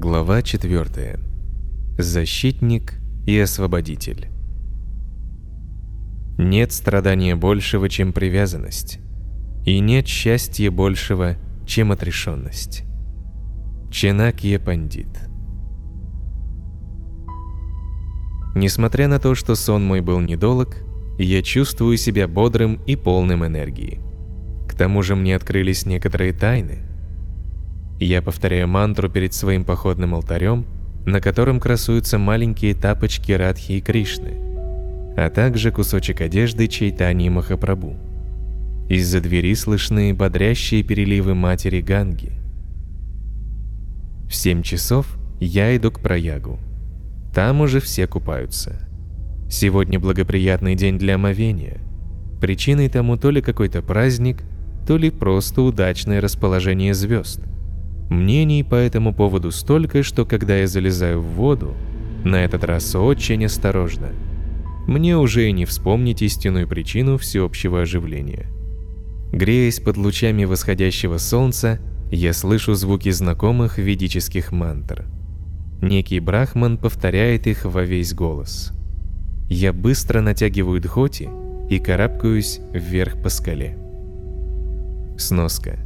Глава 4. Защитник и освободитель. Нет страдания большего, чем привязанность, и нет счастья большего, чем отрешенность. Ченакье Пандит. Несмотря на то, что сон мой был недолг, я чувствую себя бодрым и полным энергии. К тому же мне открылись некоторые тайны. Я повторяю мантру перед своим походным алтарем, на котором красуются маленькие тапочки Радхи и Кришны, а также кусочек одежды Чайтани Махапрабху. Из-за двери слышны бодрящие переливы матери Ганги. В семь часов я иду к проягу. Там уже все купаются. Сегодня благоприятный день для омовения. Причиной тому то ли какой-то праздник, то ли просто удачное расположение звезд – Мнений по этому поводу столько, что когда я залезаю в воду, на этот раз очень осторожно. Мне уже и не вспомнить истинную причину всеобщего оживления. Греясь под лучами восходящего солнца, я слышу звуки знакомых ведических мантр. Некий брахман повторяет их во весь голос. Я быстро натягиваю дхоти и карабкаюсь вверх по скале. Сноска.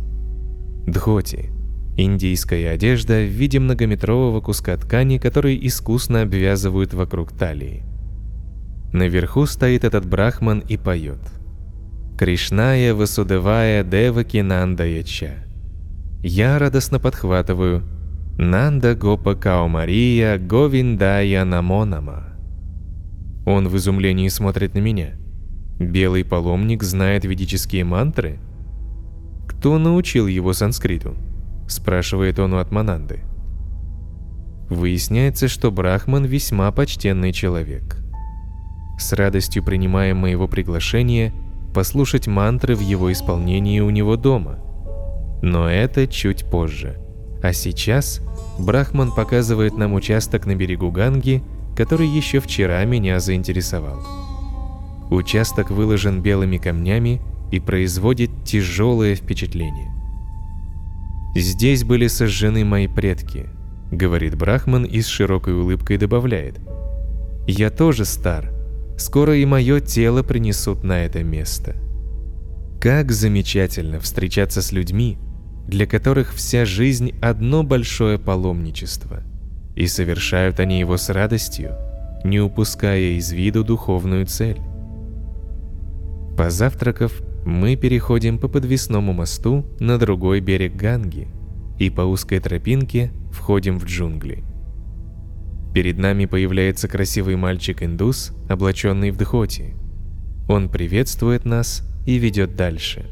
Дхоти Индийская одежда в виде многометрового куска ткани, который искусно обвязывают вокруг талии. Наверху стоит этот брахман и поет. Кришная Васудевая Деваки Нандаяча. Я радостно подхватываю Нанда Гопа Као Мария Говиндая Намонама. Он в изумлении смотрит на меня. Белый паломник знает ведические мантры? Кто научил его санскриту? Спрашивает он у Атмананды. Выясняется, что Брахман весьма почтенный человек. С радостью принимаем моего приглашения послушать мантры в его исполнении у него дома. Но это чуть позже. А сейчас Брахман показывает нам участок на берегу Ганги, который еще вчера меня заинтересовал. Участок выложен белыми камнями и производит тяжелое впечатление. «Здесь были сожжены мои предки», — говорит Брахман и с широкой улыбкой добавляет. «Я тоже стар. Скоро и мое тело принесут на это место». Как замечательно встречаться с людьми, для которых вся жизнь – одно большое паломничество. И совершают они его с радостью, не упуская из виду духовную цель. Позавтракав, мы переходим по подвесному мосту на другой берег Ганги и по узкой тропинке входим в джунгли. Перед нами появляется красивый мальчик-индус, облаченный в дхоти. Он приветствует нас и ведет дальше.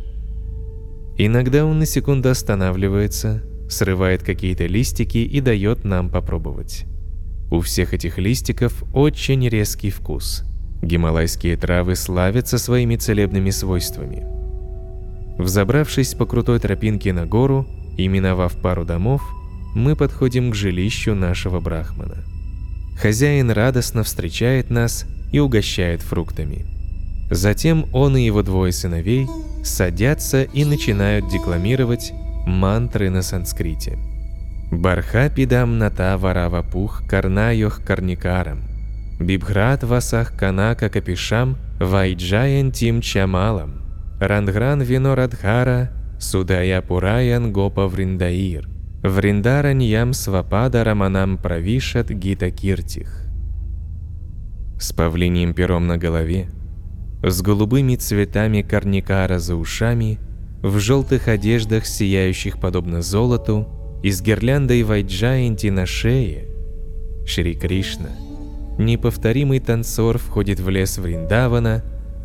Иногда он на секунду останавливается, срывает какие-то листики и дает нам попробовать. У всех этих листиков очень резкий вкус – Гималайские травы славятся своими целебными свойствами. Взобравшись по крутой тропинке на гору и миновав пару домов, мы подходим к жилищу нашего брахмана. Хозяин радостно встречает нас и угощает фруктами. Затем он и его двое сыновей садятся и начинают декламировать мантры на санскрите. Бархапидам ната варавапух карнайох карникарам. Бибхрат васах канака капишам вайджаян тим чамалам. Рангран вино радхара судая пураян гопа вриндаир. Вриндараньям свапада раманам правишат гита киртих. С павлиним пером на голове, с голубыми цветами карникара за ушами, в желтых одеждах, сияющих подобно золоту, и с гирляндой вайджаянти на шее, Шри Кришна – неповторимый танцор входит в лес Вриндавана,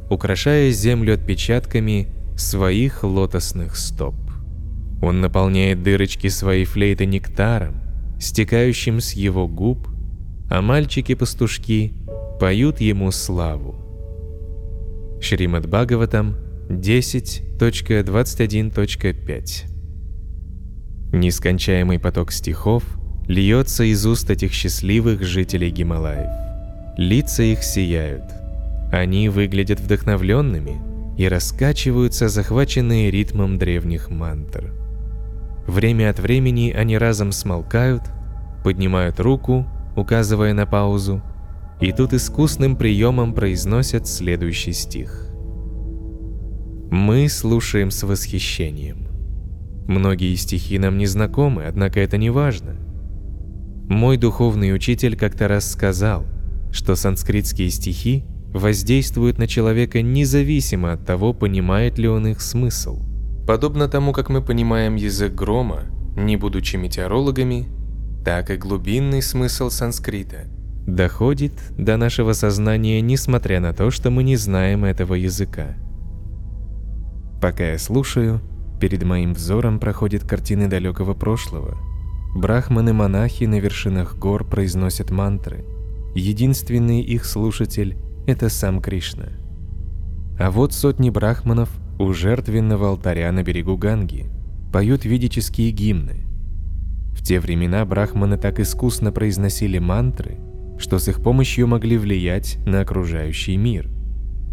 украшая землю отпечатками своих лотосных стоп. Он наполняет дырочки своей флейты нектаром, стекающим с его губ, а мальчики-пастушки поют ему славу. Шримад Бхагаватам 10.21.5 Нескончаемый поток стихов льется из уст этих счастливых жителей Гималаев. Лица их сияют. Они выглядят вдохновленными и раскачиваются, захваченные ритмом древних мантр. Время от времени они разом смолкают, поднимают руку, указывая на паузу, и тут искусным приемом произносят следующий стих. Мы слушаем с восхищением. Многие стихи нам не знакомы, однако это не важно. Мой духовный учитель как-то раз сказал, что санскритские стихи воздействуют на человека независимо от того, понимает ли он их смысл. Подобно тому, как мы понимаем язык грома, не будучи метеорологами, так и глубинный смысл санскрита доходит до нашего сознания, несмотря на то, что мы не знаем этого языка. Пока я слушаю, перед моим взором проходят картины далекого прошлого. Брахманы-монахи на вершинах гор произносят мантры. Единственный их слушатель – это сам Кришна. А вот сотни брахманов у жертвенного алтаря на берегу Ганги поют ведические гимны. В те времена брахманы так искусно произносили мантры, что с их помощью могли влиять на окружающий мир.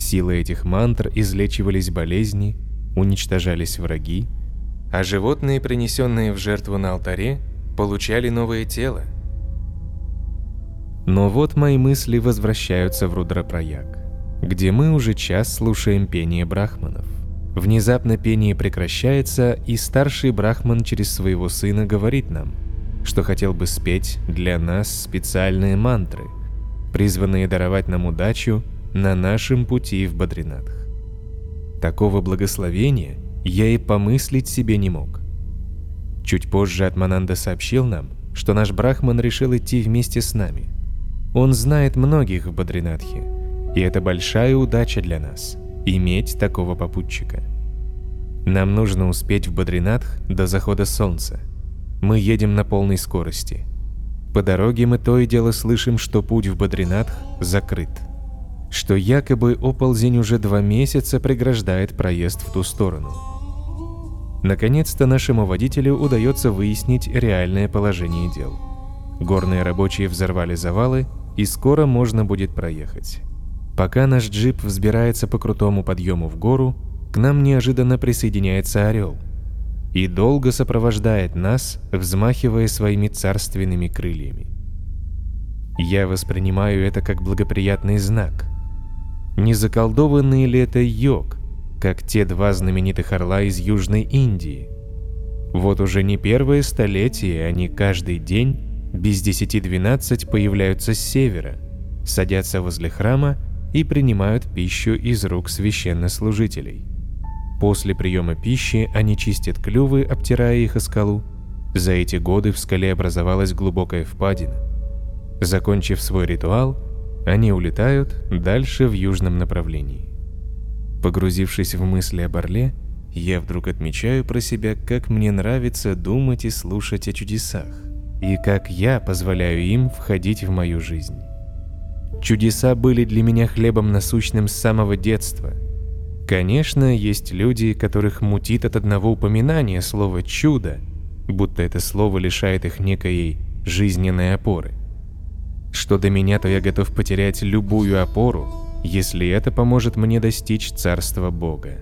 Силой этих мантр излечивались болезни, уничтожались враги, а животные, принесенные в жертву на алтаре, получали новое тело. Но вот мои мысли возвращаются в Рудрапраяг, где мы уже час слушаем пение брахманов. Внезапно пение прекращается, и старший брахман через своего сына говорит нам, что хотел бы спеть для нас специальные мантры, призванные даровать нам удачу на нашем пути в Бадринатх. Такого благословения я и помыслить себе не мог. Чуть позже Атмананда сообщил нам, что наш Брахман решил идти вместе с нами. Он знает многих в Бадринатхе, и это большая удача для нас – иметь такого попутчика. Нам нужно успеть в Бадринатх до захода солнца. Мы едем на полной скорости. По дороге мы то и дело слышим, что путь в Бадринатх закрыт – что якобы оползень уже два месяца преграждает проезд в ту сторону. Наконец-то нашему водителю удается выяснить реальное положение дел. Горные рабочие взорвали завалы, и скоро можно будет проехать. Пока наш джип взбирается по крутому подъему в гору, к нам неожиданно присоединяется орел и долго сопровождает нас, взмахивая своими царственными крыльями. Я воспринимаю это как благоприятный знак – не заколдованный ли это йог, как те два знаменитых орла из Южной Индии? Вот уже не первое столетие они каждый день без десяти двенадцать появляются с севера, садятся возле храма и принимают пищу из рук священнослужителей. После приема пищи они чистят клювы, обтирая их о скалу. За эти годы в скале образовалась глубокая впадина. Закончив свой ритуал, они улетают дальше в южном направлении. Погрузившись в мысли об Орле, я вдруг отмечаю про себя, как мне нравится думать и слушать о чудесах, и как я позволяю им входить в мою жизнь. Чудеса были для меня хлебом насущным с самого детства. Конечно, есть люди, которых мутит от одного упоминания слова «чудо», будто это слово лишает их некой жизненной опоры. Что до меня, то я готов потерять любую опору, если это поможет мне достичь Царства Бога.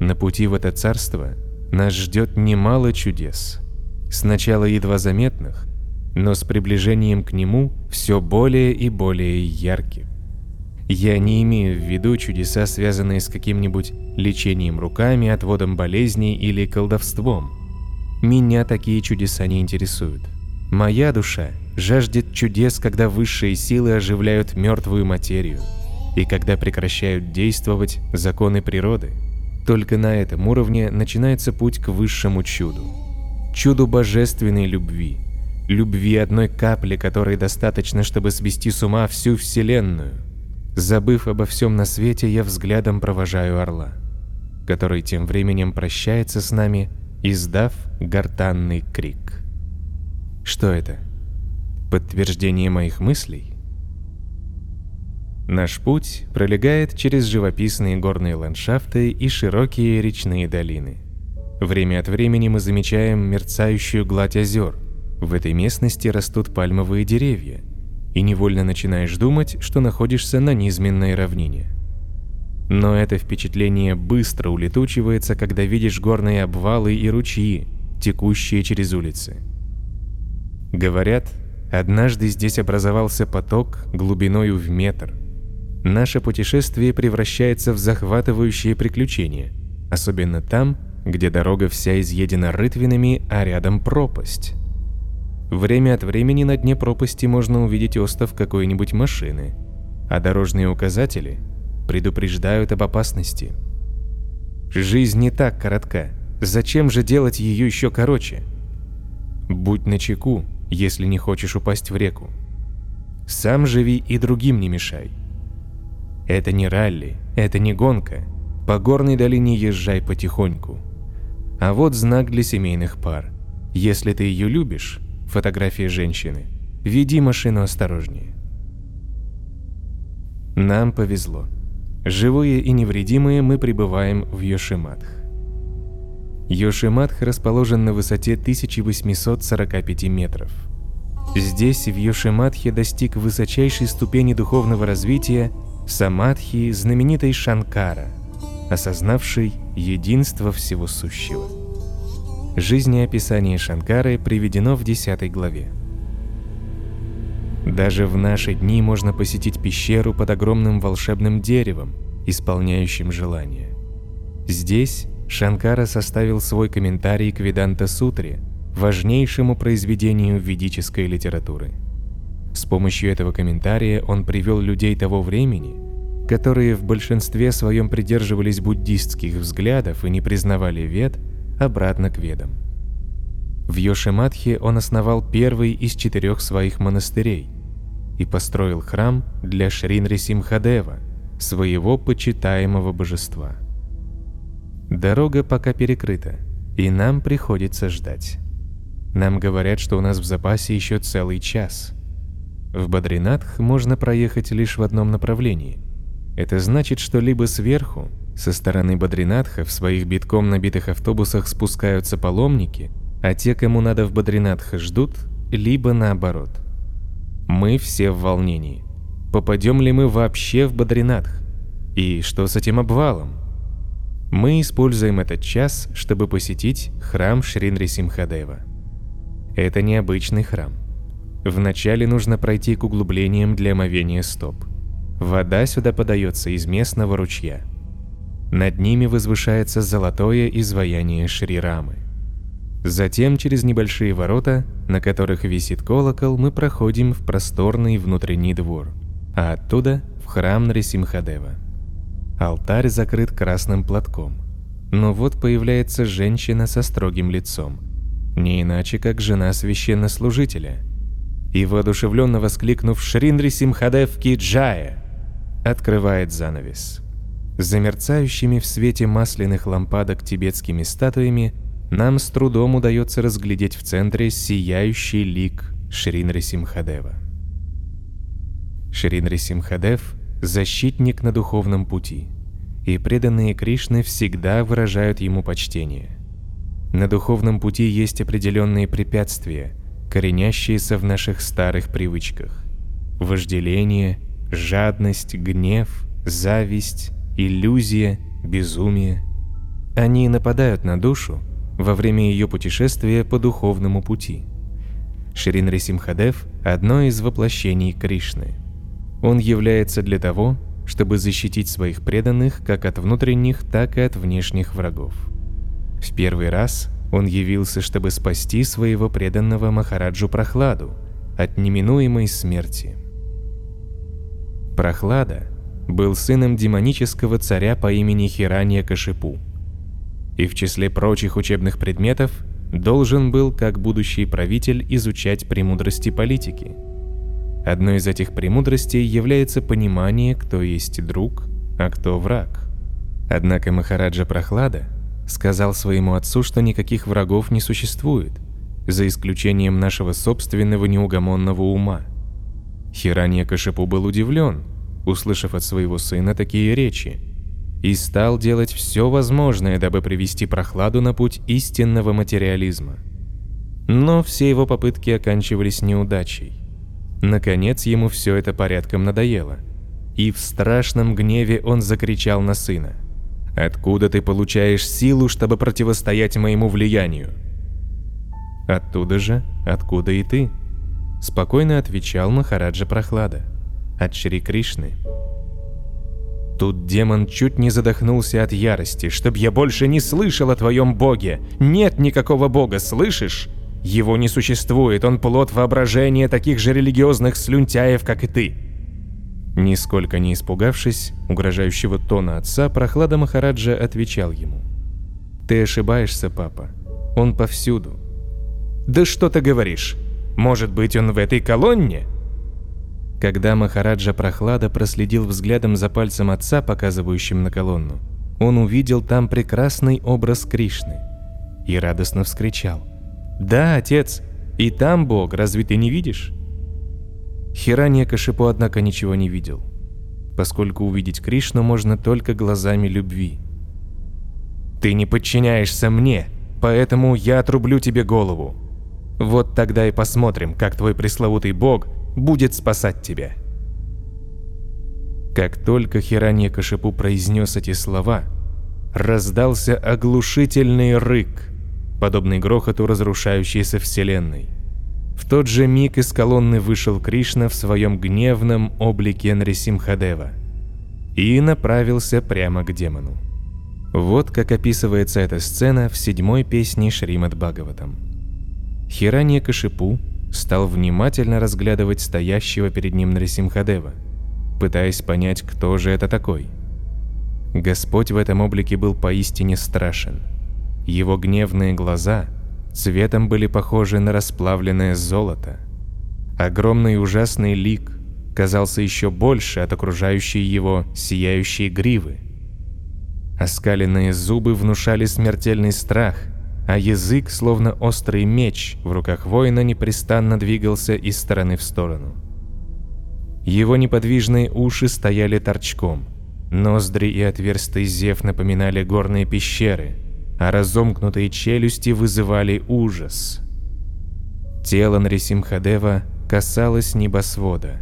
На пути в это Царство нас ждет немало чудес. Сначала едва заметных, но с приближением к Нему все более и более ярких. Я не имею в виду чудеса, связанные с каким-нибудь лечением руками, отводом болезней или колдовством. Меня такие чудеса не интересуют. Моя душа жаждет чудес, когда высшие силы оживляют мертвую материю и когда прекращают действовать законы природы. Только на этом уровне начинается путь к высшему чуду. Чуду божественной любви. Любви одной капли, которой достаточно, чтобы свести с ума всю Вселенную. Забыв обо всем на свете, я взглядом провожаю орла, который тем временем прощается с нами, издав гортанный крик. Что это? Подтверждение моих мыслей? Наш путь пролегает через живописные горные ландшафты и широкие речные долины. Время от времени мы замечаем мерцающую гладь озер. В этой местности растут пальмовые деревья, и невольно начинаешь думать, что находишься на низменной равнине. Но это впечатление быстро улетучивается, когда видишь горные обвалы и ручьи, текущие через улицы – Говорят, однажды здесь образовался поток глубиною в метр. Наше путешествие превращается в захватывающее приключение, особенно там, где дорога вся изъедена рытвинами, а рядом пропасть. Время от времени на дне пропасти можно увидеть остов какой-нибудь машины, а дорожные указатели предупреждают об опасности. Жизнь не так коротка, зачем же делать ее еще короче? Будь начеку, если не хочешь упасть в реку. Сам живи и другим не мешай. Это не ралли, это не гонка. По горной долине езжай потихоньку. А вот знак для семейных пар. Если ты ее любишь, фотографии женщины, веди машину осторожнее. Нам повезло. Живые и невредимые мы прибываем в Йошиматх. Йошиматх расположен на высоте 1845 метров. Здесь, в Йошиматхе, достиг высочайшей ступени духовного развития самадхи знаменитой Шанкара, осознавший единство всего сущего. Жизнеописание Шанкары приведено в 10 главе. Даже в наши дни можно посетить пещеру под огромным волшебным деревом, исполняющим желания. Здесь Шанкара составил свой комментарий к Веданта-сутре, важнейшему произведению ведической литературы. С помощью этого комментария он привел людей того времени, которые в большинстве своем придерживались буддистских взглядов и не признавали вед, обратно к ведам. В Йошиматхе он основал первый из четырех своих монастырей и построил храм для Шринри Симхадева, своего почитаемого божества. Дорога пока перекрыта, и нам приходится ждать. Нам говорят, что у нас в запасе еще целый час. В Бадринатх можно проехать лишь в одном направлении. Это значит, что либо сверху, со стороны Бадринатха в своих битком набитых автобусах спускаются паломники, а те, кому надо в Бадринатх, ждут, либо наоборот. Мы все в волнении. Попадем ли мы вообще в Бадринатх? И что с этим обвалом? Мы используем этот час, чтобы посетить храм Шринри Симхадева. Это необычный храм. Вначале нужно пройти к углублениям для омовения стоп. Вода сюда подается из местного ручья – над ними возвышается золотое изваяние Шри-Рамы. Затем через небольшие ворота, на которых висит колокол, мы проходим в просторный внутренний двор, а оттуда в храм Нарисимхадева. Алтарь закрыт красным платком. Но вот появляется женщина со строгим лицом. Не иначе, как жена священнослужителя. И воодушевленно воскликнув «Шринри Симхадев Киджая!» Открывает занавес. За мерцающими в свете масляных лампадок тибетскими статуями нам с трудом удается разглядеть в центре сияющий лик Шринри Симхадева. Шринри Симхадев – защитник на духовном пути, и преданные Кришны всегда выражают ему почтение. На духовном пути есть определенные препятствия, коренящиеся в наших старых привычках. Вожделение, жадность, гнев, зависть, иллюзия, безумие. Они нападают на душу во время ее путешествия по духовному пути. Шрин Симхадев – одно из воплощений Кришны. Он является для того, чтобы защитить своих преданных как от внутренних, так и от внешних врагов. В первый раз он явился, чтобы спасти своего преданного Махараджу Прохладу от неминуемой смерти. Прохлада был сыном демонического царя по имени Хирания Кашипу. И в числе прочих учебных предметов должен был, как будущий правитель, изучать премудрости политики. Одной из этих премудростей является понимание, кто есть друг, а кто враг. Однако Махараджа Прохлада сказал своему отцу, что никаких врагов не существует, за исключением нашего собственного неугомонного ума. Хирания Кашипу был удивлен – услышав от своего сына такие речи, и стал делать все возможное, дабы привести прохладу на путь истинного материализма. Но все его попытки оканчивались неудачей. Наконец ему все это порядком надоело, и в страшном гневе он закричал на сына. «Откуда ты получаешь силу, чтобы противостоять моему влиянию?» Оттуда же, откуда и ты. Спокойно отвечал Махараджа Прохлада. От Шри Кришны. Тут демон чуть не задохнулся от ярости, чтоб я больше не слышал о твоем боге. Нет никакого бога, слышишь? Его не существует, он плод воображения таких же религиозных слюнтяев, как и ты. Нисколько не испугавшись угрожающего тона отца, прохлада Махараджа отвечал ему. «Ты ошибаешься, папа. Он повсюду». «Да что ты говоришь? Может быть, он в этой колонне?» Когда Махараджа Прохлада проследил взглядом за пальцем отца, показывающим на колонну, он увидел там прекрасный образ Кришны и радостно вскричал. «Да, отец, и там Бог, разве ты не видишь?» Хиранья Кашипу, однако, ничего не видел, поскольку увидеть Кришну можно только глазами любви. «Ты не подчиняешься мне, поэтому я отрублю тебе голову. Вот тогда и посмотрим, как твой пресловутый бог будет спасать тебя». Как только Хиранья Кашипу произнес эти слова, раздался оглушительный рык, подобный грохоту разрушающейся вселенной. В тот же миг из колонны вышел Кришна в своем гневном облике Нарисимхадева и направился прямо к демону. Вот как описывается эта сцена в седьмой песне Шримад Бхагаватам. Хиранья Кашипу стал внимательно разглядывать стоящего перед ним Нарисимхадева, пытаясь понять, кто же это такой. Господь в этом облике был поистине страшен. Его гневные глаза цветом были похожи на расплавленное золото. Огромный ужасный лик казался еще больше от окружающей его сияющей гривы. Оскаленные зубы внушали смертельный страх, а язык, словно острый меч, в руках воина непрестанно двигался из стороны в сторону. Его неподвижные уши стояли торчком, ноздри и отверстый зев напоминали горные пещеры – а разомкнутые челюсти вызывали ужас. Тело Нарисимхадева касалось небосвода.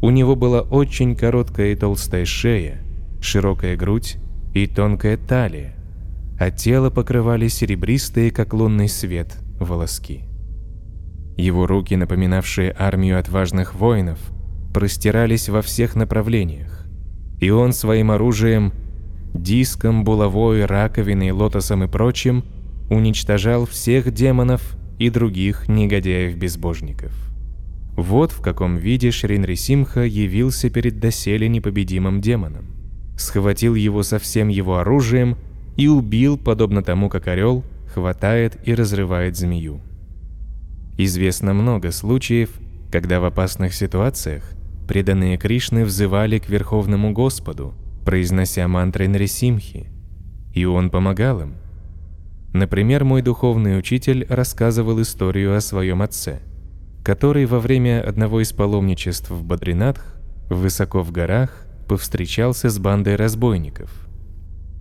У него была очень короткая и толстая шея, широкая грудь и тонкая талия, а тело покрывали серебристые, как лунный свет, волоски. Его руки, напоминавшие армию отважных воинов, простирались во всех направлениях, и он своим оружием диском, булавой, раковиной, лотосом и прочим, уничтожал всех демонов и других негодяев-безбожников. Вот в каком виде Шринрисимха явился перед доселе непобедимым демоном. Схватил его со всем его оружием и убил, подобно тому, как орел хватает и разрывает змею. Известно много случаев, когда в опасных ситуациях преданные Кришны взывали к Верховному Господу – произнося мантры Нарисимхи, и он помогал им. Например, мой духовный учитель рассказывал историю о своем отце, который во время одного из паломничеств в Бадринатх, высоко в горах, повстречался с бандой разбойников.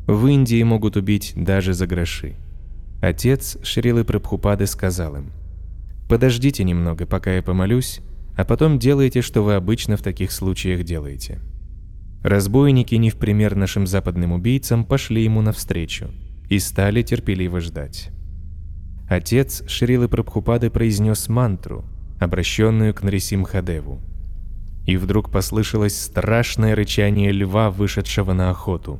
В Индии могут убить даже за гроши. Отец Шрилы Прабхупады сказал им, «Подождите немного, пока я помолюсь, а потом делайте, что вы обычно в таких случаях делаете». Разбойники, не в пример нашим западным убийцам, пошли ему навстречу и стали терпеливо ждать. Отец Шрилы Прабхупады произнес мантру, обращенную к Нарисимхадеву. И вдруг послышалось страшное рычание льва, вышедшего на охоту.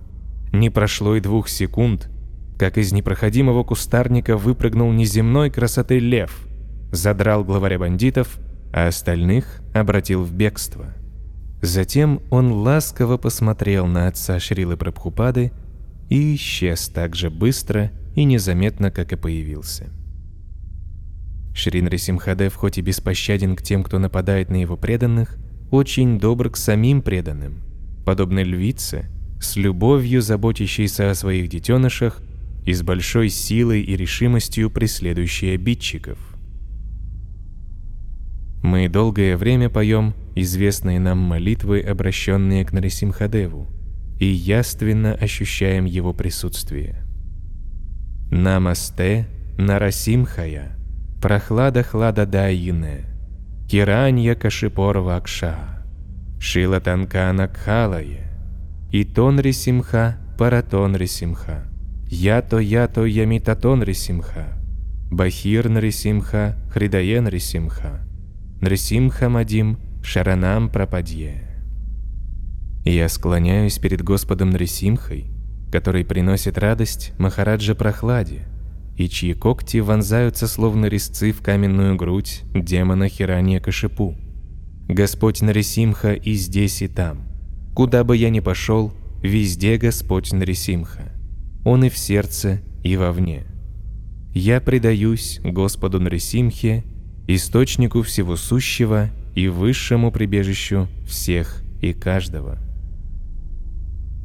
Не прошло и двух секунд, как из непроходимого кустарника выпрыгнул неземной красоты лев, задрал главаря бандитов, а остальных обратил в бегство. Затем он ласково посмотрел на отца Шрилы Прабхупады и исчез так же быстро и незаметно, как и появился. Шрин Рисимхадев, хоть и беспощаден к тем, кто нападает на его преданных, очень добр к самим преданным, подобно львице, с любовью заботящейся о своих детенышах и с большой силой и решимостью преследующей обидчиков – мы долгое время поем известные нам молитвы, обращенные к Нарисимхадеву, и яственно ощущаем его присутствие. Намасте Нарасимхая, Прохлада Хлада Дайине, Киранья Кашипор Вакша, Шила Танкана Кхалае, Итон Рисимха Паратон Рисимха, Ято Ято Ямитатон Рисимха, Бахир Нарисимха, Хридае Нарисимха, Нарисимха Мадим, Шаранам Прападье. Я склоняюсь перед Господом Нарисимхой, который приносит радость Махараджа Прохладе, и чьи когти вонзаются словно резцы в каменную грудь демона Хирания Кашипу. Господь Нарисимха и здесь, и там. Куда бы я ни пошел, везде Господь Нарисимха. Он и в сердце, и вовне. Я предаюсь Господу Нарисимхе, источнику всего сущего и высшему прибежищу всех и каждого.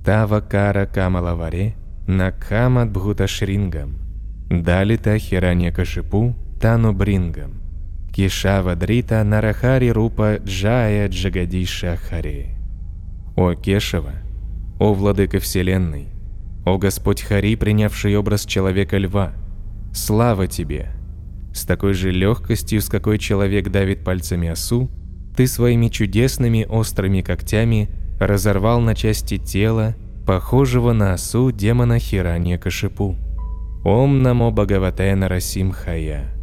Тава кара камалаваре, накама бхуташрингам, далита хиранья кашипу тану брингам, кишава дрита нарахари рупа джая джагадиша харе. О Кешева, о Владыка Вселенной, о Господь Хари, принявший образ человека-льва, слава Тебе! С такой же легкостью, с какой человек давит пальцами осу, Ты своими чудесными острыми когтями разорвал на части тела, похожего на осу демона Хирания Кашипу. Ом намо Бхагавате Нарасим Хая.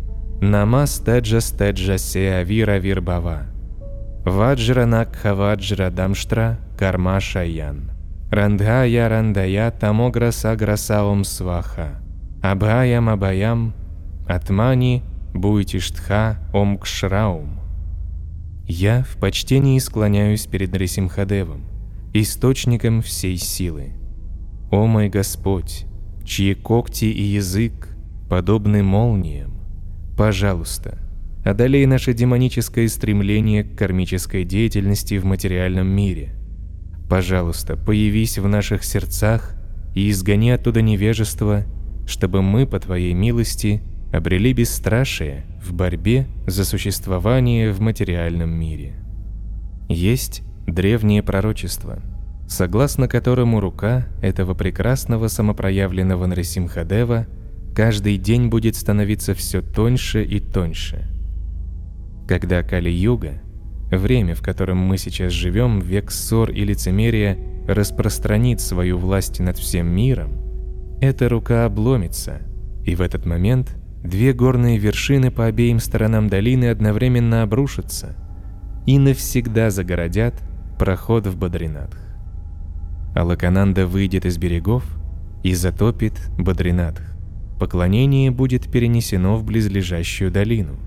Нама стеджа стеджа сеа вира вирбава. Ваджра накха ваджра дамштра карма шаян. Рандхая рандая тамограса грасаум сваха. Абхаям абаям атмани буйтиштха омкшраум. Я в почтении склоняюсь перед Рисимхадевом, источником всей силы. О мой Господь, чьи когти и язык подобны молниям, пожалуйста, одолей наше демоническое стремление к кармической деятельности в материальном мире. Пожалуйста, появись в наших сердцах и изгони оттуда невежество, чтобы мы, по Твоей милости, обрели бесстрашие в борьбе за существование в материальном мире. Есть древнее пророчество, согласно которому рука этого прекрасного самопроявленного Нарисимхадева каждый день будет становиться все тоньше и тоньше. Когда Кали-юга, время, в котором мы сейчас живем, век ссор и лицемерия, распространит свою власть над всем миром, эта рука обломится, и в этот момент две горные вершины по обеим сторонам долины одновременно обрушатся и навсегда загородят проход в Бадринатх. Алакананда выйдет из берегов и затопит Бадринатх. Поклонение будет перенесено в близлежащую долину.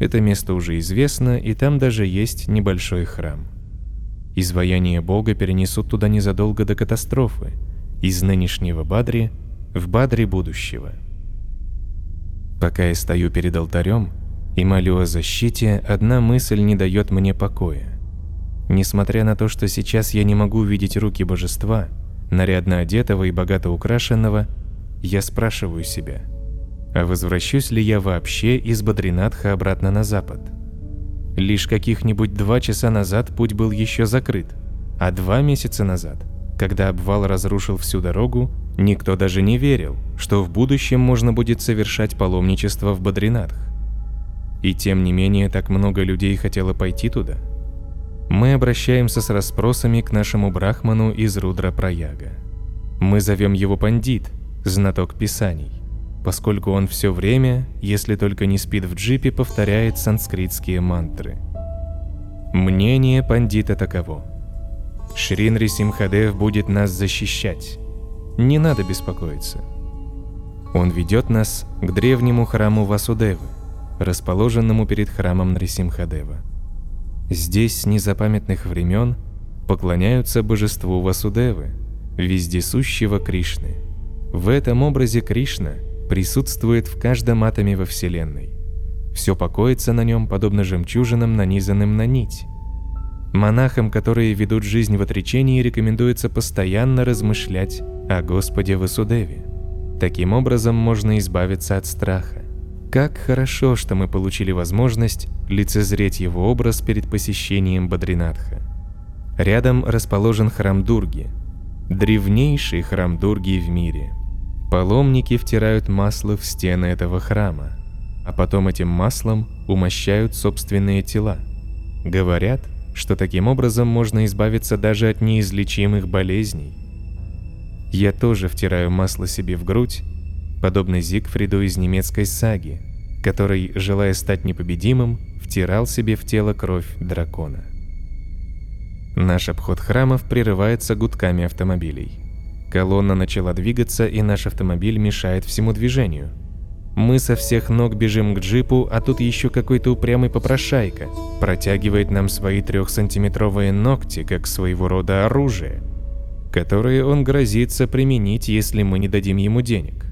Это место уже известно, и там даже есть небольшой храм. Изваяние Бога перенесут туда незадолго до катастрофы, из нынешнего Бадри в Бадри будущего. Пока я стою перед алтарем и молю о защите, одна мысль не дает мне покоя. Несмотря на то, что сейчас я не могу видеть руки божества, нарядно одетого и богато украшенного, я спрашиваю себя, а возвращусь ли я вообще из Бадринатха обратно на запад? Лишь каких-нибудь два часа назад путь был еще закрыт, а два месяца назад, когда обвал разрушил всю дорогу, никто даже не верил, что в будущем можно будет совершать паломничество в Бадринатх. И тем не менее так много людей хотело пойти туда – мы обращаемся с расспросами к нашему брахману из Рудра Праяга. Мы зовем его пандит, знаток писаний, поскольку он все время, если только не спит в джипе, повторяет санскритские мантры. Мнение пандита таково. Шринри Симхадев будет нас защищать. Не надо беспокоиться. Он ведет нас к древнему храму Васудевы, расположенному перед храмом Нрисимхадева. Здесь с незапамятных времен поклоняются божеству Васудевы, вездесущего Кришны. В этом образе Кришна присутствует в каждом атоме во Вселенной. Все покоится на нем, подобно жемчужинам, нанизанным на нить. Монахам, которые ведут жизнь в отречении, рекомендуется постоянно размышлять о Господе Васудеве. Таким образом можно избавиться от страха. Как хорошо, что мы получили возможность лицезреть его образ перед посещением Бадринатха. Рядом расположен храм Дурги, древнейший храм Дурги в мире. Паломники втирают масло в стены этого храма, а потом этим маслом умощают собственные тела. Говорят, что таким образом можно избавиться даже от неизлечимых болезней. Я тоже втираю масло себе в грудь подобно Зигфриду из немецкой саги, который, желая стать непобедимым, втирал себе в тело кровь дракона. Наш обход храмов прерывается гудками автомобилей. Колонна начала двигаться, и наш автомобиль мешает всему движению. Мы со всех ног бежим к джипу, а тут еще какой-то упрямый попрошайка протягивает нам свои трехсантиметровые ногти, как своего рода оружие, которое он грозится применить, если мы не дадим ему денег.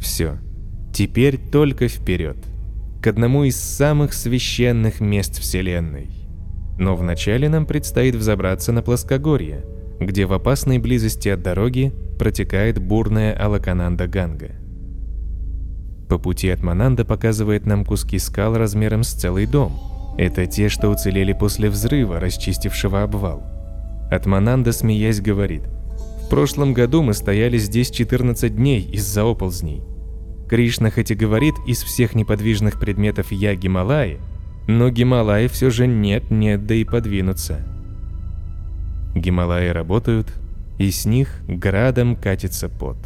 Все. Теперь только вперед. К одному из самых священных мест Вселенной. Но вначале нам предстоит взобраться на плоскогорье, где в опасной близости от дороги протекает бурная Алакананда Ганга. По пути от Мананда показывает нам куски скал размером с целый дом. Это те, что уцелели после взрыва, расчистившего обвал. От Мананда, смеясь, говорит, «В прошлом году мы стояли здесь 14 дней из-за оползней. Кришна хоть и говорит из всех неподвижных предметов «я Гималаи», но Гималаи все же нет-нет, да и подвинутся. Гималаи работают, и с них градом катится пот.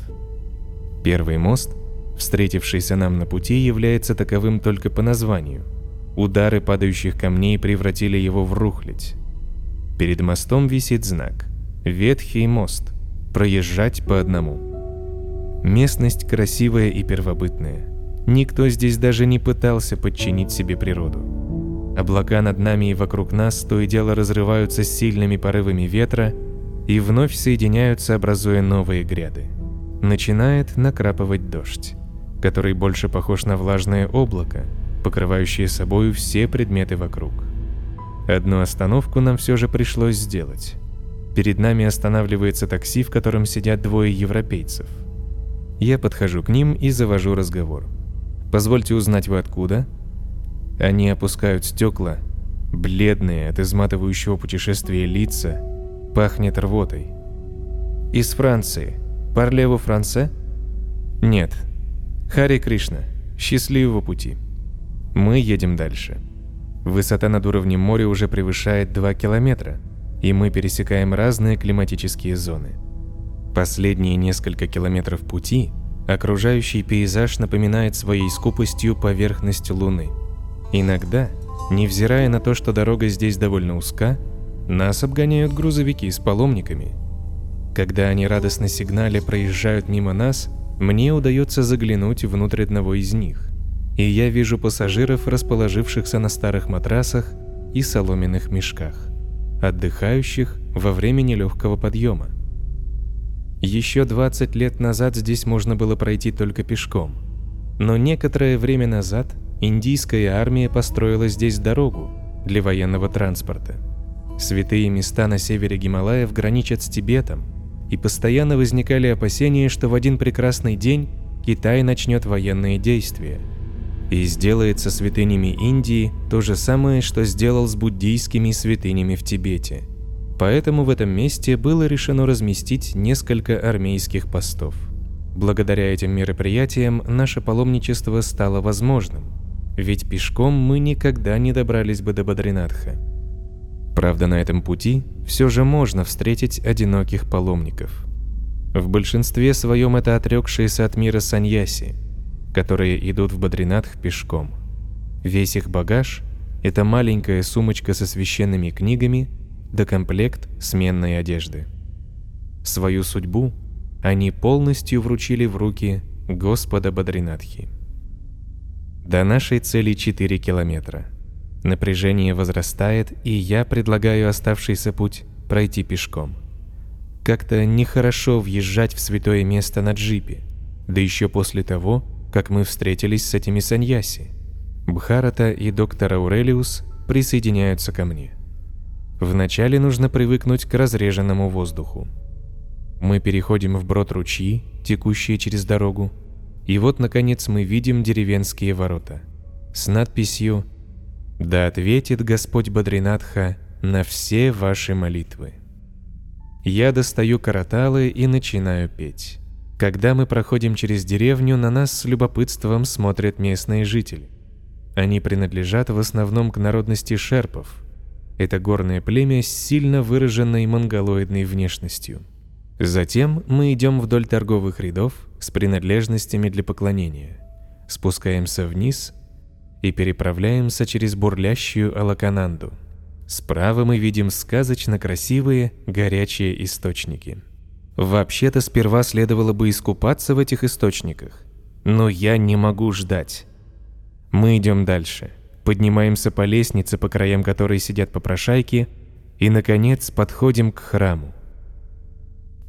Первый мост, встретившийся нам на пути, является таковым только по названию. Удары падающих камней превратили его в рухлядь. Перед мостом висит знак «Ветхий мост. Проезжать по одному». Местность красивая и первобытная. Никто здесь даже не пытался подчинить себе природу. Облака над нами и вокруг нас то и дело разрываются сильными порывами ветра и вновь соединяются, образуя новые гряды. Начинает накрапывать дождь, который больше похож на влажное облако, покрывающее собою все предметы вокруг. Одну остановку нам все же пришлось сделать. Перед нами останавливается такси, в котором сидят двое европейцев. Я подхожу к ним и завожу разговор. «Позвольте узнать, вы откуда?» Они опускают стекла, бледные от изматывающего путешествия лица, пахнет рвотой. Из Франции. Парлеву Франце? Нет. Хари Кришна. Счастливого пути. Мы едем дальше. Высота над уровнем моря уже превышает 2 километра, и мы пересекаем разные климатические зоны. Последние несколько километров пути окружающий пейзаж напоминает своей скупостью поверхность Луны – Иногда, невзирая на то, что дорога здесь довольно узка, нас обгоняют грузовики с паломниками. Когда они радостно сигнале проезжают мимо нас, мне удается заглянуть внутрь одного из них, и я вижу пассажиров, расположившихся на старых матрасах и соломенных мешках, отдыхающих во время нелегкого подъема. Еще 20 лет назад здесь можно было пройти только пешком, но некоторое время назад Индийская армия построила здесь дорогу для военного транспорта. Святые места на севере Гималаев граничат с Тибетом, и постоянно возникали опасения, что в один прекрасный день Китай начнет военные действия и сделает со святынями Индии то же самое, что сделал с буддийскими святынями в Тибете. Поэтому в этом месте было решено разместить несколько армейских постов. Благодаря этим мероприятиям наше паломничество стало возможным – ведь пешком мы никогда не добрались бы до Бадринатха. Правда, на этом пути все же можно встретить одиноких паломников. В большинстве своем это отрекшиеся от мира саньяси, которые идут в Бадринатх пешком. Весь их багаж – это маленькая сумочка со священными книгами да комплект сменной одежды. Свою судьбу они полностью вручили в руки Господа Бадринатхи. До нашей цели 4 километра. Напряжение возрастает, и я предлагаю оставшийся путь пройти пешком. Как-то нехорошо въезжать в святое место на джипе, да еще после того, как мы встретились с этими саньяси. Бхарата и доктор Аурелиус присоединяются ко мне. Вначале нужно привыкнуть к разреженному воздуху. Мы переходим в брод ручьи, текущие через дорогу, и вот, наконец, мы видим деревенские ворота с надписью «Да ответит Господь Бадринатха на все ваши молитвы». Я достаю караталы и начинаю петь. Когда мы проходим через деревню, на нас с любопытством смотрят местные жители. Они принадлежат в основном к народности шерпов. Это горное племя с сильно выраженной монголоидной внешностью. Затем мы идем вдоль торговых рядов с принадлежностями для поклонения, спускаемся вниз и переправляемся через бурлящую Алакананду. Справа мы видим сказочно красивые горячие источники. Вообще-то сперва следовало бы искупаться в этих источниках, но я не могу ждать. Мы идем дальше, поднимаемся по лестнице, по краям которой сидят попрошайки, и, наконец, подходим к храму.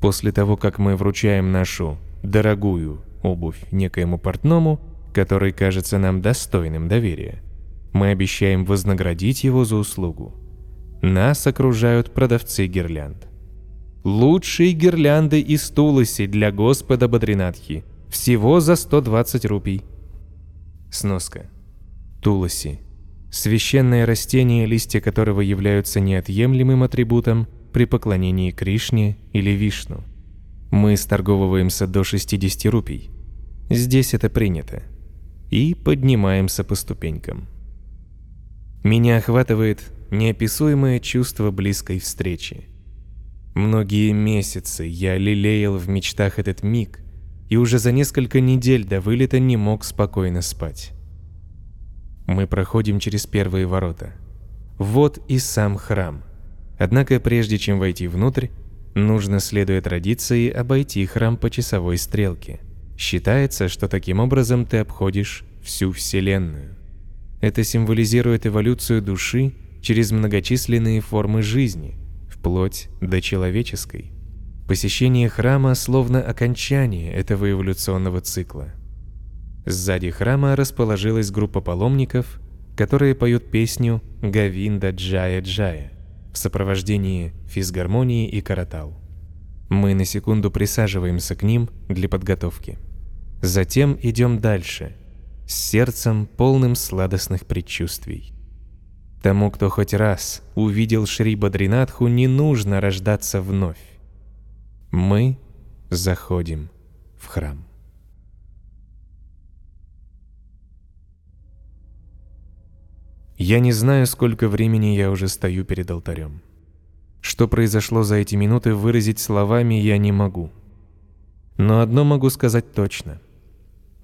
После того, как мы вручаем нашу дорогую обувь некоему портному, который кажется нам достойным доверия, мы обещаем вознаградить его за услугу. Нас окружают продавцы гирлянд. Лучшие гирлянды из Туласи для Господа Бадринатхи. Всего за 120 рупий. Сноска. Туласи. Священное растение, листья которого являются неотъемлемым атрибутом при поклонении Кришне или Вишну. Мы сторговываемся до 60 рупий. Здесь это принято. И поднимаемся по ступенькам. Меня охватывает неописуемое чувство близкой встречи. Многие месяцы я лелеял в мечтах этот миг, и уже за несколько недель до вылета не мог спокойно спать. Мы проходим через первые ворота. Вот и сам храм – Однако прежде чем войти внутрь, нужно, следуя традиции, обойти храм по часовой стрелке. Считается, что таким образом ты обходишь всю Вселенную. Это символизирует эволюцию души через многочисленные формы жизни, вплоть до человеческой. Посещение храма словно окончание этого эволюционного цикла. Сзади храма расположилась группа паломников, которые поют песню «Гавинда Джая Джая», в сопровождении физгармонии и каратал. Мы на секунду присаживаемся к ним для подготовки. Затем идем дальше, с сердцем полным сладостных предчувствий. Тому, кто хоть раз увидел Шри Бадринатху, не нужно рождаться вновь. Мы заходим в храм. Я не знаю, сколько времени я уже стою перед алтарем. Что произошло за эти минуты, выразить словами я не могу. Но одно могу сказать точно.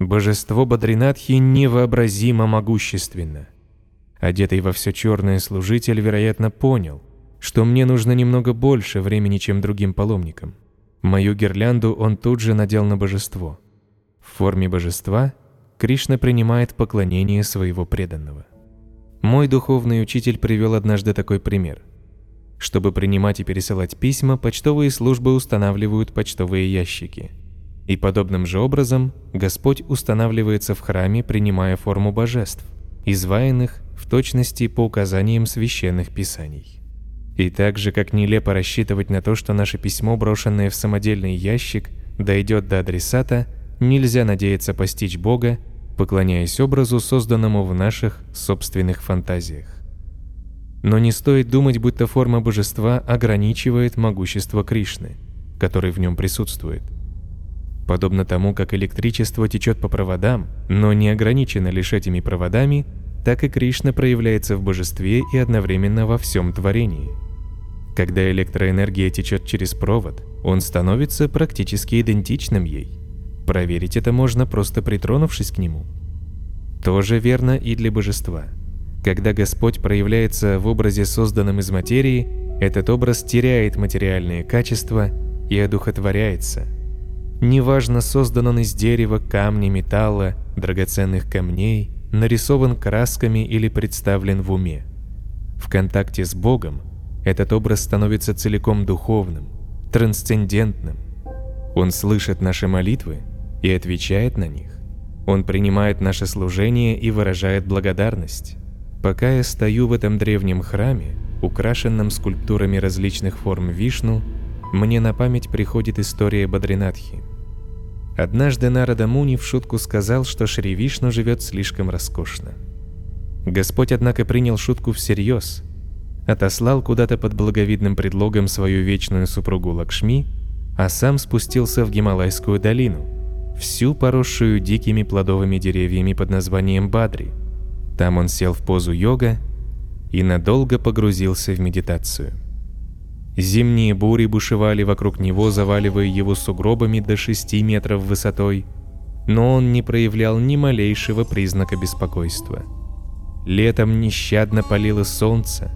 Божество Бадринатхи невообразимо могущественно. Одетый во все черное служитель, вероятно, понял, что мне нужно немного больше времени, чем другим паломникам. Мою гирлянду он тут же надел на божество. В форме божества Кришна принимает поклонение своего преданного. Мой духовный учитель привел однажды такой пример. Чтобы принимать и пересылать письма, почтовые службы устанавливают почтовые ящики. И подобным же образом Господь устанавливается в храме, принимая форму божеств, изваянных в точности по указаниям священных писаний. И так же, как нелепо рассчитывать на то, что наше письмо, брошенное в самодельный ящик, дойдет до адресата, нельзя надеяться постичь Бога поклоняясь образу, созданному в наших собственных фантазиях. Но не стоит думать, будто форма божества ограничивает могущество Кришны, который в нем присутствует. Подобно тому, как электричество течет по проводам, но не ограничено лишь этими проводами, так и Кришна проявляется в божестве и одновременно во всем творении. Когда электроэнергия течет через провод, он становится практически идентичным ей – Проверить это можно, просто притронувшись к нему. Тоже верно и для божества. Когда Господь проявляется в образе, созданном из материи, этот образ теряет материальные качества и одухотворяется. Неважно, создан он из дерева, камня, металла, драгоценных камней, нарисован красками или представлен в уме. В контакте с Богом этот образ становится целиком духовным, трансцендентным. Он слышит наши молитвы и отвечает на них. Он принимает наше служение и выражает благодарность. Пока я стою в этом древнем храме, украшенном скульптурами различных форм Вишну, мне на память приходит история Бадринатхи. Однажды Нарада Муни в шутку сказал, что Шри Вишну живет слишком роскошно. Господь, однако, принял шутку всерьез, отослал куда-то под благовидным предлогом свою вечную супругу Лакшми, а сам спустился в Гималайскую долину – всю поросшую дикими плодовыми деревьями под названием Бадри. Там он сел в позу йога и надолго погрузился в медитацию. Зимние бури бушевали вокруг него, заваливая его сугробами до 6 метров высотой, но он не проявлял ни малейшего признака беспокойства. Летом нещадно палило солнце,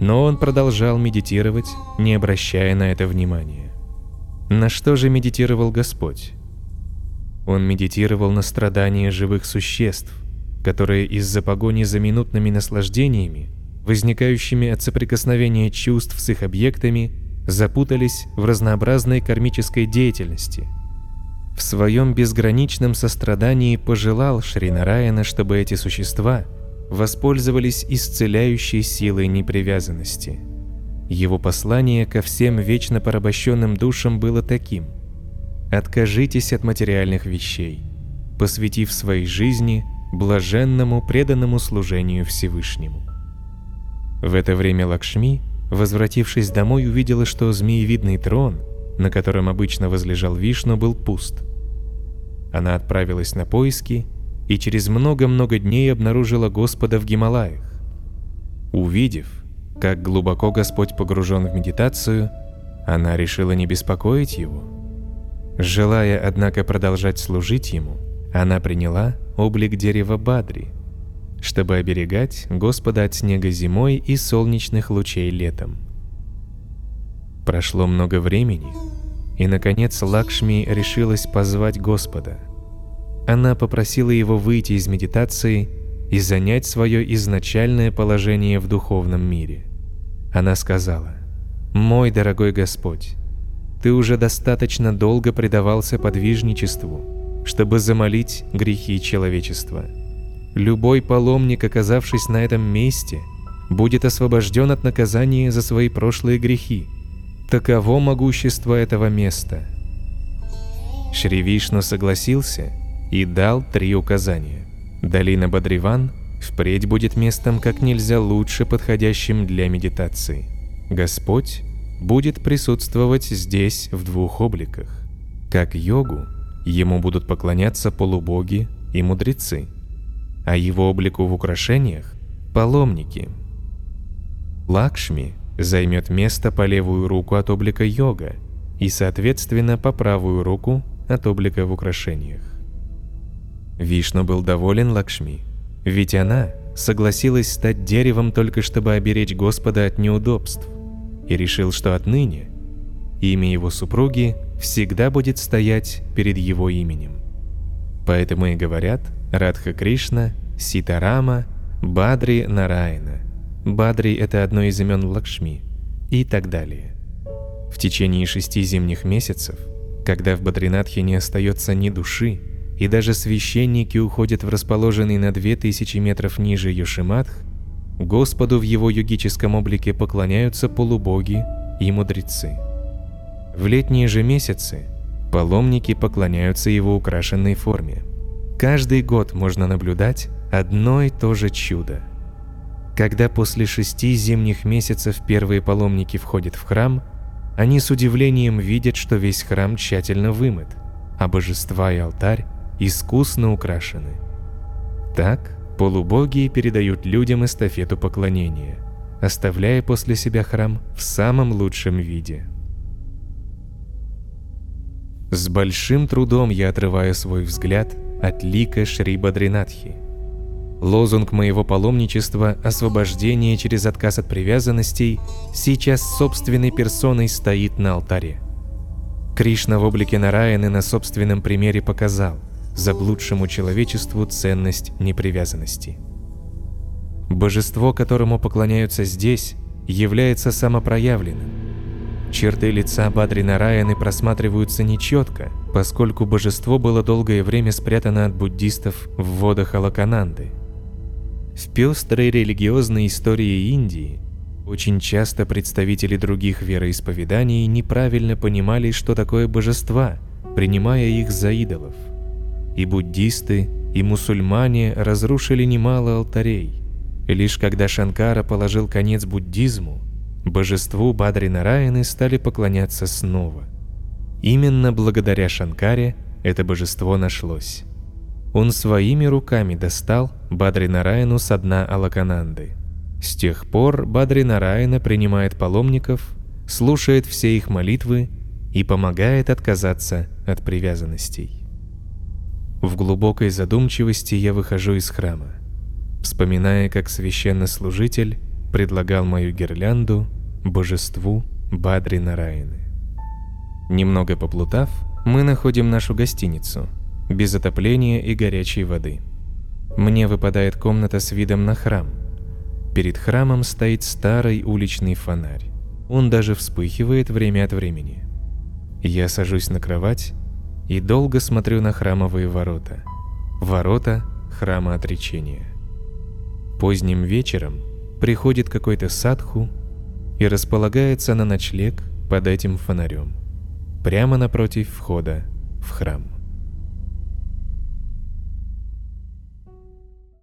но он продолжал медитировать, не обращая на это внимания. На что же медитировал Господь? Он медитировал на страдания живых существ, которые из-за погони за минутными наслаждениями, возникающими от соприкосновения чувств с их объектами, запутались в разнообразной кармической деятельности. В своем безграничном сострадании пожелал Шринараяна, чтобы эти существа воспользовались исцеляющей силой непривязанности. Его послание ко всем вечно порабощенным душам было таким – Откажитесь от материальных вещей, посвятив своей жизни блаженному преданному служению Всевышнему. В это время Лакшми, возвратившись домой, увидела, что змеевидный трон, на котором обычно возлежал Вишну, был пуст. Она отправилась на поиски и через много-много дней обнаружила Господа в Гималаях. Увидев, как глубоко Господь погружен в медитацию, она решила не беспокоить его – Желая, однако, продолжать служить ему, она приняла облик дерева Бадри, чтобы оберегать Господа от снега зимой и солнечных лучей летом. Прошло много времени, и, наконец, Лакшми решилась позвать Господа. Она попросила его выйти из медитации и занять свое изначальное положение в духовном мире. Она сказала, «Мой дорогой Господь, ты уже достаточно долго предавался подвижничеству, чтобы замолить грехи человечества. Любой паломник, оказавшись на этом месте, будет освобожден от наказания за свои прошлые грехи. Таково могущество этого места. Шри Вишну согласился и дал три указания. Долина Бадриван впредь будет местом как нельзя лучше подходящим для медитации. Господь будет присутствовать здесь в двух обликах. Как йогу, ему будут поклоняться полубоги и мудрецы, а его облику в украшениях – паломники. Лакшми займет место по левую руку от облика йога и, соответственно, по правую руку от облика в украшениях. Вишну был доволен Лакшми, ведь она согласилась стать деревом только чтобы оберечь Господа от неудобств – и решил, что отныне имя его супруги всегда будет стоять перед его именем. Поэтому и говорят Радха Кришна, Ситарама, Бадри Нараяна. Бадри – это одно из имен Лакшми и так далее. В течение шести зимних месяцев, когда в Бадринатхе не остается ни души, и даже священники уходят в расположенный на 2000 метров ниже Йошиматх, Господу в его йогическом облике поклоняются полубоги и мудрецы. В летние же месяцы паломники поклоняются его украшенной форме. Каждый год можно наблюдать одно и то же чудо. Когда после шести зимних месяцев первые паломники входят в храм, они с удивлением видят, что весь храм тщательно вымыт, а божества и алтарь искусно украшены. Так, Полубоги передают людям эстафету поклонения, оставляя после себя храм в самом лучшем виде. С большим трудом я отрываю свой взгляд от лика Шри Бадринатхи. Лозунг моего паломничества «Освобождение через отказ от привязанностей» сейчас собственной персоной стоит на алтаре. Кришна в облике Нараяны на собственном примере показал – заблудшему человечеству ценность непривязанности. Божество, которому поклоняются здесь, является самопроявленным. Черты лица Бадри Нараяны просматриваются нечетко, поскольку божество было долгое время спрятано от буддистов в водах Алакананды. В пестрой религиозной истории Индии очень часто представители других вероисповеданий неправильно понимали, что такое божества, принимая их за идолов – и буддисты, и мусульмане разрушили немало алтарей. Лишь когда Шанкара положил конец буддизму, божеству Бадри Нараяны стали поклоняться снова. Именно благодаря Шанкаре это божество нашлось. Он своими руками достал Бадри Нараяну с дна Алакананды. С тех пор Бадри Нараяна принимает паломников, слушает все их молитвы и помогает отказаться от привязанностей. В глубокой задумчивости я выхожу из храма, вспоминая, как священнослужитель предлагал мою гирлянду божеству Бадри Нараяны. Немного поплутав, мы находим нашу гостиницу, без отопления и горячей воды. Мне выпадает комната с видом на храм. Перед храмом стоит старый уличный фонарь. Он даже вспыхивает время от времени. Я сажусь на кровать и долго смотрю на храмовые ворота. Ворота храма отречения. Поздним вечером приходит какой-то садху и располагается на ночлег под этим фонарем, прямо напротив входа в храм.